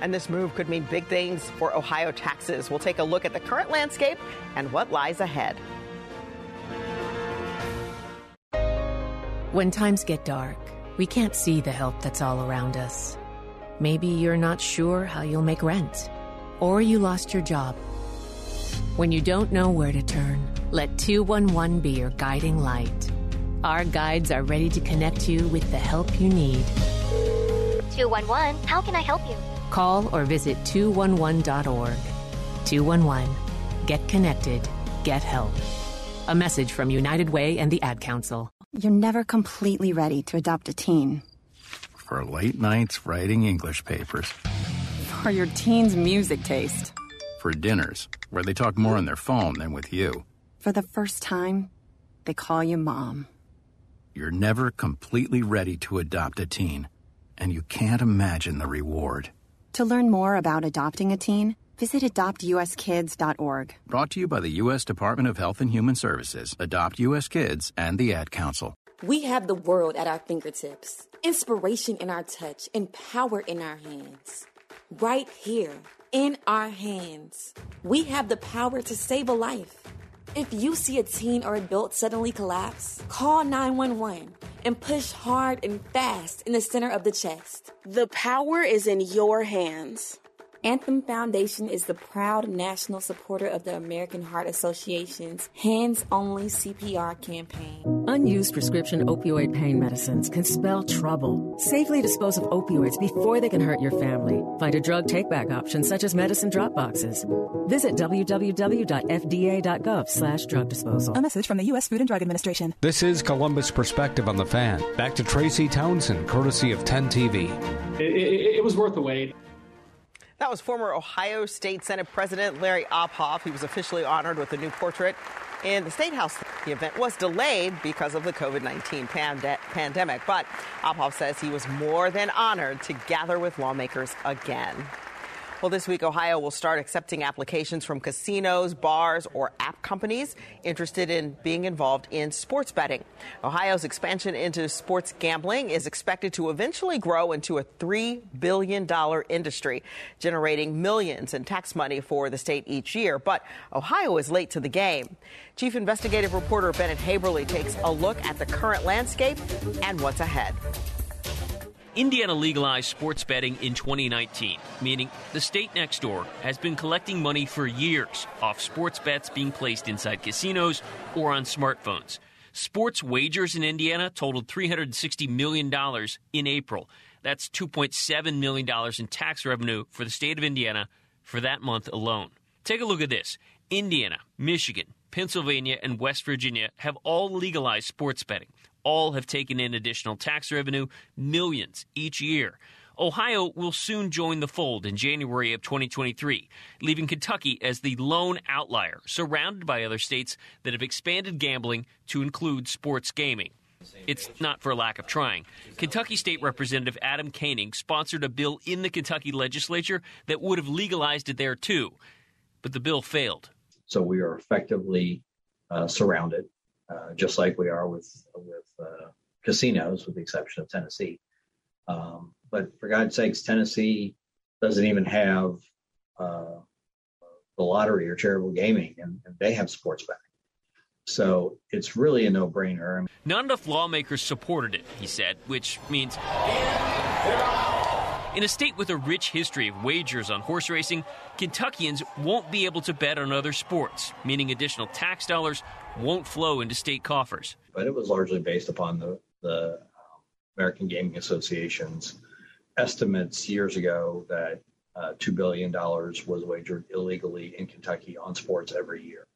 S2: And this move could mean big things for Ohio taxes. We'll take a look at the current landscape and what lies ahead.
S27: When times get dark, we can't see the help that's all around us. Maybe you're not sure how you'll make rent, or you lost your job. When you don't know where to turn, let 211 be your guiding light. Our guides are ready to connect you with the help you need.
S28: 211, how can I help you?
S27: Call or visit 211.org. 211. Get connected. Get help. A message from United Way and the Ad Council.
S29: You're never completely ready to adopt a teen.
S30: For late nights writing English papers.
S29: For your teen's music taste.
S30: For dinners where they talk more on their phone than with you.
S29: For the first time, they call you mom.
S30: You're never completely ready to adopt a teen, and you can't imagine the reward.
S29: To learn more about adopting a teen, visit adoptuskids.org.
S30: Brought to you by the U.S. Department of Health and Human Services, Adopt U.S. Kids, and the Ad Council.
S31: We have the world at our fingertips, inspiration in our touch, and power in our hands. Right here, in our hands. We have the power to save a life. If you see a teen or adult suddenly collapse, call 911 and push hard and fast in the center of the chest.
S32: The power is in your hands.
S31: Anthem Foundation is the proud national supporter of the American Heart Association's Hands Only CPR campaign.
S33: Unused prescription opioid pain medicines can spell trouble. Safely dispose of opioids before they can hurt your family. Find a drug take back option such as medicine drop boxes. Visit www.fda.gov slash drug disposal.
S34: A message from the U.S. Food and Drug Administration.
S1: This is Columbus Perspective on the Fan. Back to Tracy Townsend, courtesy of 10 TV.
S15: It, it, it was worth the wait.
S2: That was former Ohio State Senate President Larry Obhof. He was officially honored with a new portrait in the State House. The event was delayed because of the COVID 19 pande- pandemic, but Obhof says he was more than honored to gather with lawmakers again. Well, this week, Ohio will start accepting applications from casinos, bars, or app companies interested in being involved in sports betting. Ohio's expansion into sports gambling is expected to eventually grow into a $3 billion industry, generating millions in tax money for the state each year. But Ohio is late to the game. Chief investigative reporter Bennett Haeberle takes a look at the current landscape and what's ahead.
S35: Indiana legalized sports betting in 2019, meaning the state next door has been collecting money for years off sports bets being placed inside casinos or on smartphones. Sports wagers in Indiana totaled $360 million in April. That's $2.7 million in tax revenue for the state of Indiana for that month alone. Take a look at this Indiana, Michigan, Pennsylvania, and West Virginia have all legalized sports betting all have taken in additional tax revenue, millions each year. Ohio will soon join the fold in January of 2023, leaving Kentucky as the lone outlier, surrounded by other states that have expanded gambling to include sports gaming. It's not for lack of trying. Kentucky State Representative Adam Koenig sponsored a bill in the Kentucky legislature that would have legalized it there too, but the bill failed.
S36: So we are effectively uh, surrounded uh, just like we are with with uh, casinos, with the exception of Tennessee. Um, but for God's sakes, Tennessee doesn't even have uh, the lottery or charitable gaming, and, and they have sports betting. So it's really a no-brainer.
S35: Not enough lawmakers supported it, he said, which means. In a state with a rich history of wagers on horse racing, Kentuckians won't be able to bet on other sports, meaning additional tax dollars won't flow into state coffers.
S36: But it was largely based upon the, the um, American Gaming Association's estimates years ago that uh, $2 billion was wagered illegally in Kentucky on sports every year.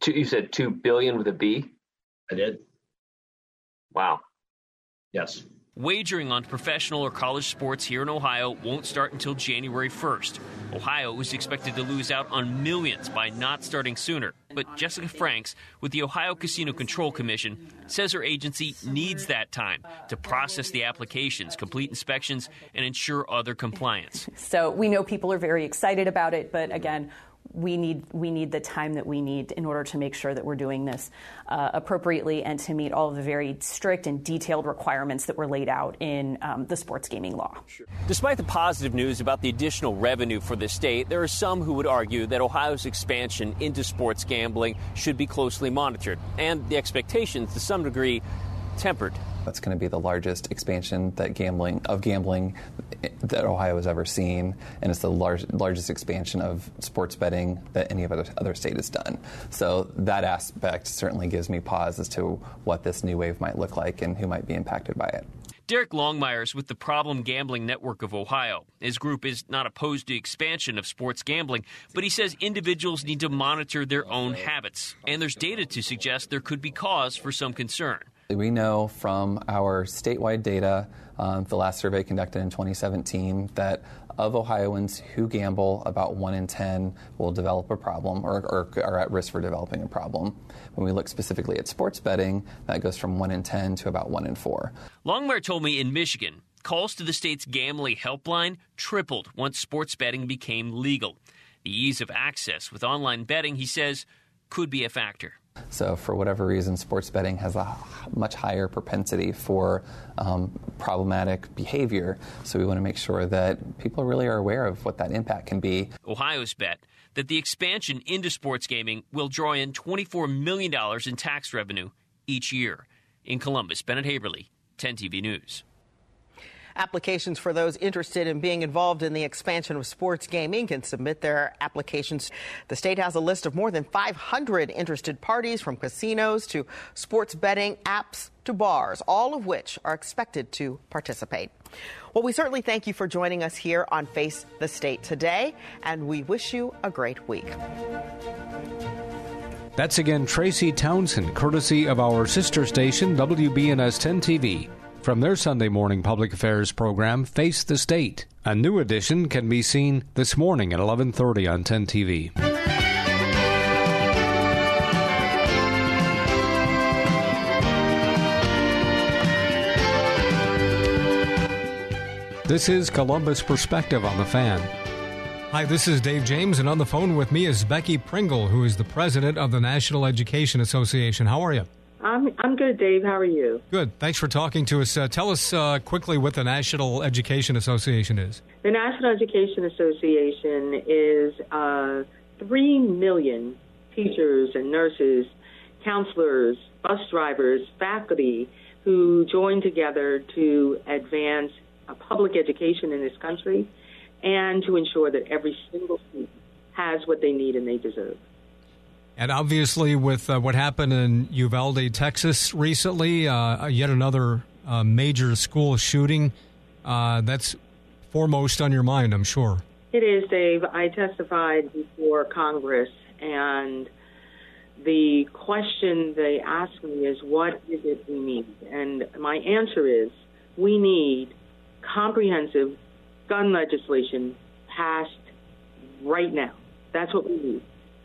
S30: Two, you said 2 billion with a B?
S36: I did.
S30: Wow.
S36: Yes.
S35: Wagering on professional or college sports here in Ohio won't start until January 1st. Ohio is expected to lose out on millions by not starting sooner. But Jessica Franks with the Ohio Casino Control Commission says her agency needs that time to process the applications, complete inspections, and ensure other compliance.
S37: So we know people are very excited about it, but again, we need we need the time that we need in order to make sure that we're doing this uh, appropriately and to meet all of the very strict and detailed requirements that were laid out in um, the sports gaming law.
S35: Despite the positive news about the additional revenue for the state, there are some who would argue that Ohio's expansion into sports gambling should be closely monitored, and the expectations, to some degree, tempered.
S26: That's going to be the largest expansion that gambling of gambling that Ohio has ever seen, and it's the large, largest expansion of sports betting that any other, other state has done. So that aspect certainly gives me pause as to what this new wave might look like and who might be impacted by it.
S35: Derek Longmeier's with the Problem Gambling Network of Ohio. His group is not opposed to expansion of sports gambling, but he says individuals need to monitor their own habits, and there's data to suggest there could be cause for some concern.
S26: We know from our statewide data, um, the last survey conducted in 2017, that of Ohioans who gamble, about 1 in 10 will develop a problem or, or, are at risk for developing a problem. When we look specifically at sports betting, that goes from 1 in 10 to about 1 in 4.
S35: Longmeier told me in Michigan, calls to the state's gambling helpline tripled once sports betting became legal. The ease of access with online betting, he says, could be a factor.
S26: So, for whatever reason, sports betting has a much higher propensity for um, problematic behavior. So, we want to make sure that people really are aware of what that impact can be.
S35: Ohio's bet that the expansion into sports gaming will draw in $24 million in tax revenue each year. In Columbus, Bennett Haeberle, 10 TV News.
S2: Applications for those interested in being involved in the expansion of sports gaming can submit their applications. The state has a list of more than 500 interested parties from casinos to sports betting apps to bars, all of which are expected to participate. Well, we certainly thank you for joining us here on Face the State today, and we wish you a great week.
S38: That's again Tracy Townsend, courtesy of our sister station, WBNS 10 TV, from their Sunday morning public affairs program, Face the State. A new edition can be seen this morning at 11:30 on 10 TV. This is Columbus Perspective on the Fan.
S1: Hi, this is Dave James, and on the phone with me is Becky Pringle, who is the president of the National Education Association. How are you?
S39: I'm, I'm good, Dave. How are you?
S1: Good. Thanks for talking to us. Uh, tell us uh, quickly what the National Education Association is.
S39: The National Education Association is uh, 3 million teachers and nurses, counselors, bus drivers, faculty who join together to advance public education in this country and to ensure that every single student has what they need and they deserve.
S1: And obviously, with uh, what happened in Uvalde, Texas recently, uh, yet another uh, major school shooting, uh, that's foremost on your mind, I'm sure.
S39: It is, Dave. I testified before Congress, and the question they asked me is, What is it we need? And my answer is, We need comprehensive gun legislation passed right now. That's what we need.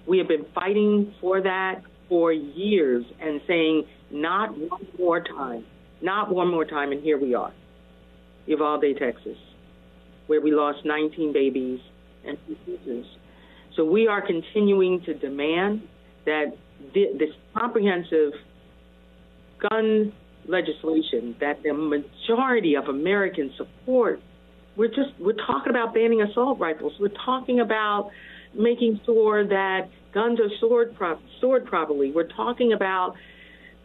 S39: We have been fighting for that for years and saying, not one more time, not one more time, and here we are. Uvalde, Texas, where we lost 19 babies and two teachers. So we are continuing to demand that this comprehensive gun legislation that the majority of Americans support. We're just we're talking about banning assault rifles. We're talking about making sure that guns are stored, pro- stored properly. We're talking about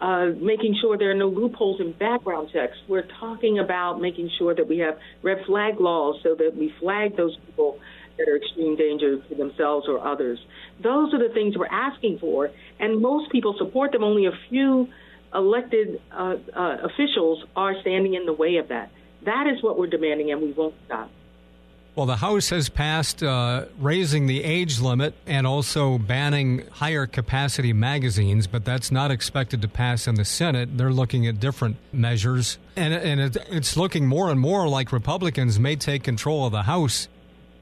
S39: uh, making sure there are no loopholes in background checks. We're talking about making sure that we have red flag laws so that we flag those people that are extreme danger to themselves or others. Those are the things we're asking for, and most people support them. Only a few elected uh, uh, officials are standing in the way of that. That is what we're demanding, and we won't stop.
S1: Well, the House has passed uh, raising the age limit and also banning higher capacity magazines, but that's not expected to pass in the Senate. They're looking at different measures, and, and it, it's looking more and more like Republicans may take control of the House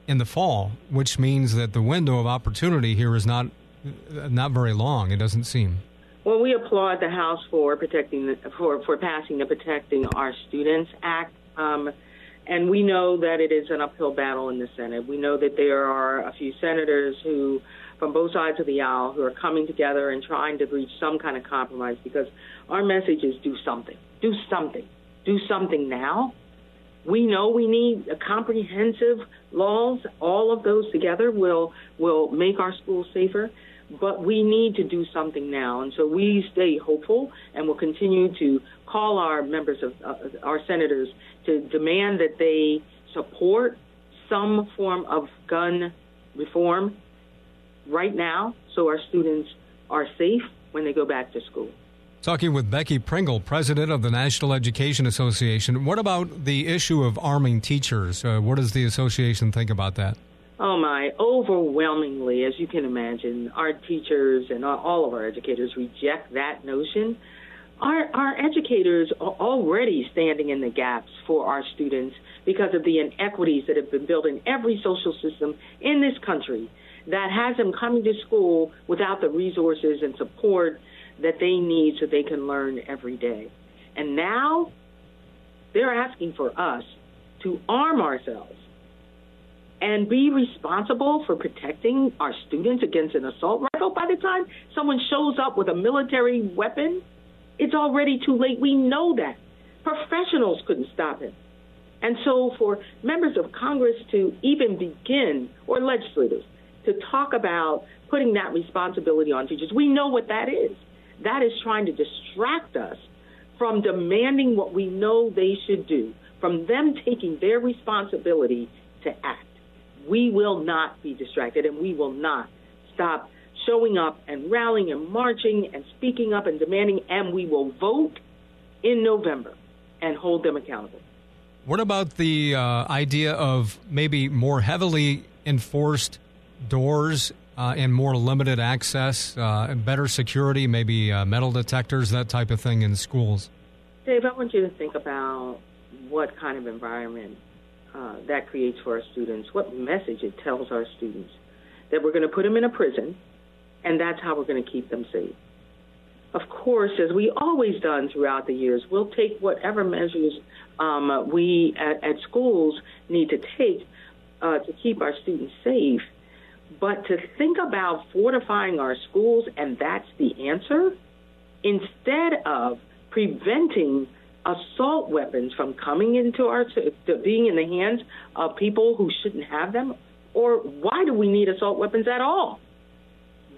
S1: in the fall, which means that the window of opportunity here is not not very long. It doesn't seem.
S39: Well, we applaud the House for protecting the, for for passing the Protecting Our Students Act, um, and we know that it is an uphill battle in the Senate. We know that there are a few senators who, from both sides of the aisle, who are coming together and trying to reach some kind of compromise because our message is do something, do something, do something now. We know we need comprehensive laws. All of those together will will make our schools safer but we need to do something now. And so we stay hopeful and will continue to call our members of uh, our senators to demand that they support some form of gun reform right now so our students are safe when they go back to school.
S1: Talking with Becky Pringle, president of the National Education Association. What about the issue of arming teachers? Uh, what does the association think about that?
S39: Oh my, overwhelmingly, as you can imagine, our teachers and all of our educators reject that notion. Our, our educators are already standing in the gaps for our students because of the inequities that have been built in every social system in this country that has them coming to school without the resources and support that they need so they can learn every day. And now they're asking for us to arm ourselves and be responsible for protecting our students against an assault rifle. By the time someone shows up with a military weapon, it's already too late. We know that. Professionals couldn't stop him. And so, for members of Congress to even begin, or legislators, to talk about putting that responsibility on teachers, we know what that is. That is trying to distract us from demanding what we know they should do, from them taking their responsibility to act. We will not be distracted and we will not stop showing up and rallying and marching and speaking up and demanding, and we will vote in November and hold them accountable.
S1: What about the uh, idea of maybe more heavily enforced doors uh, and more limited access, uh, better security, maybe uh, metal detectors, that type of thing in schools?
S39: Dave, I want you to think about what kind of environment uh, that creates for our students, what message it tells our students that we're going to put them in a prison and that's how we're going to keep them safe. Of course, as we always done throughout the years, we'll take whatever measures um, we at, at, schools need to take uh, to keep our students safe. But to think about fortifying our schools and that's the answer, instead of preventing assault weapons from coming into our being in the hands of people who shouldn't have them, or why do we need assault weapons at all?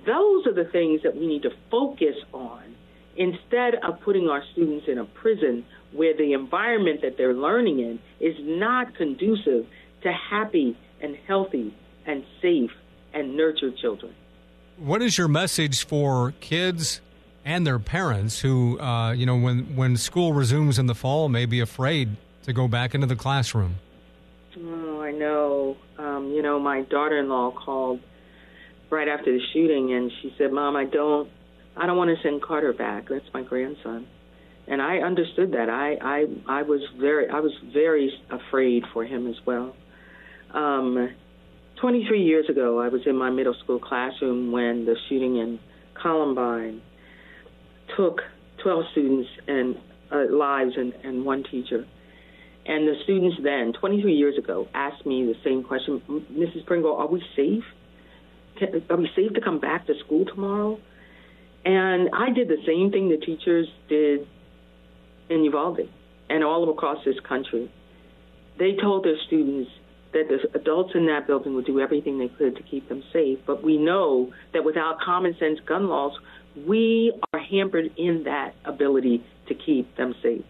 S39: Those are the things that we need to focus on instead of putting our students in a prison where the environment that they're learning in is not conducive to happy and healthy and safe and nurtured children.
S1: What is your message for kids and their parents who, uh, you know, when, when school resumes in the fall, may be afraid to go back into the classroom?
S39: Oh, I know. Um, you know, my daughter in law called right after the shooting, and she said, "Mom, I don't, I don't want to send Carter back. That's my grandson." And I understood that. I, I, I was very, I was very afraid for him as well. Um, 23 years ago, I was in my middle school classroom when the shooting in Columbine took 12 students and uh, lives and, and one teacher. And the students then, 23 years ago, asked me the same question, Mrs. Pringle, are we safe? We safe to come back to school tomorrow? And I did the same thing the teachers did in Uvalde and all across this country. They told their students that the adults in that building would do everything they could to keep them safe. But we know that without common sense gun laws, we are hampered in that ability to keep them safe.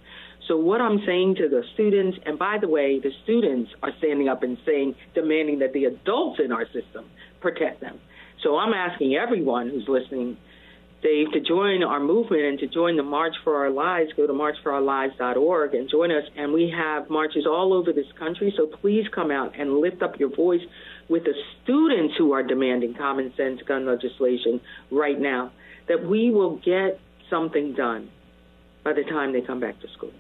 S39: So what I'm saying to the students, and by the way, the students are standing up and saying, demanding that the adults in our system protect them. So I'm asking everyone who's listening, Dave, to join our movement and to join the March for Our Lives. Go to marchforourlives.org and join us. And we have marches all over this country. So please come out and lift up your voice with the students who are demanding common sense gun legislation right now, that we will get something done by the time they come back to school.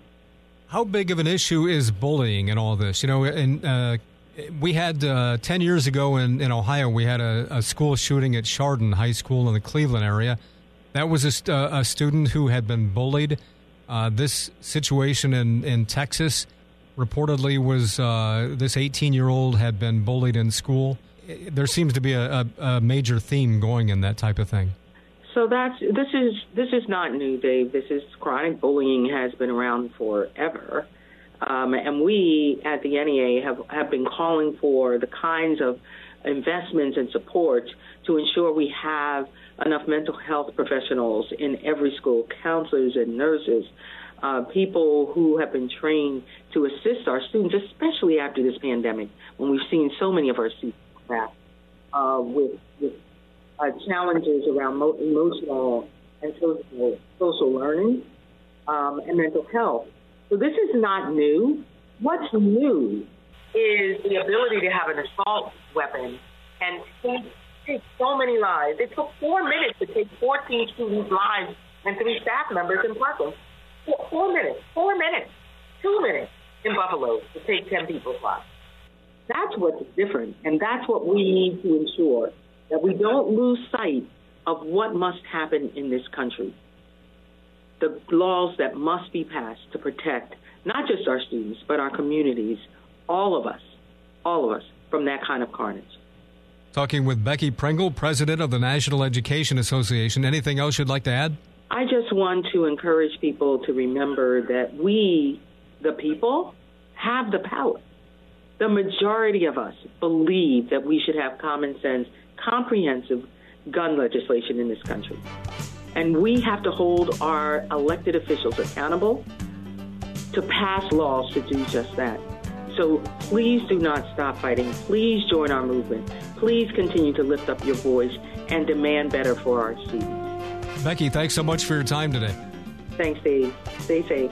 S1: How big of an issue is bullying in all this? You know, in uh, we had uh, 10 years ago in, in Ohio, we had a, a, school shooting at Chardon High School in the Cleveland area. That was a, st- uh, a student who had been bullied. Uh, this situation in, in Texas reportedly was uh, this 18 year old had been bullied in school. There seems to be a, a, major theme going in that type of thing.
S39: So that's this is this is not new, Dave. This is chronic bullying has been around forever. Um, and we at the NEA have, have been calling for the kinds of investments and support to ensure we have enough mental health professionals in every school, counselors and nurses, uh, people who have been trained to assist our students, especially after this pandemic, when we've seen so many of our students uh, with, with uh, challenges around mo- emotional and social, social learning um, and mental health. So this is not new. What's new is the ability to have an assault weapon and take, take so many lives. It took four minutes to take 14 students' lives and three staff members in Parkland. Four, four minutes, four minutes, two minutes in Buffalo to take 10 people's lives. That's what's different, and that's what we need to ensure that we don't lose sight of what must happen in this country the laws that must be passed to protect not just our students, but our communities, all of us, all of us, from that kind of carnage.
S1: Talking with Becky Pringle, president of the National Education Association. Anything else you'd like to add?
S39: I just want to encourage people to remember that we, the people, have the power. The majority of us believe that we should have common sense, comprehensive gun legislation in this country. And we have to hold our elected officials accountable to pass laws to do just that. So please do not stop fighting. Please join our movement. Please continue to lift up your voice and demand better for our students.
S40: Becky, thanks so much for your time today.
S39: Thanks, Dave. Stay safe.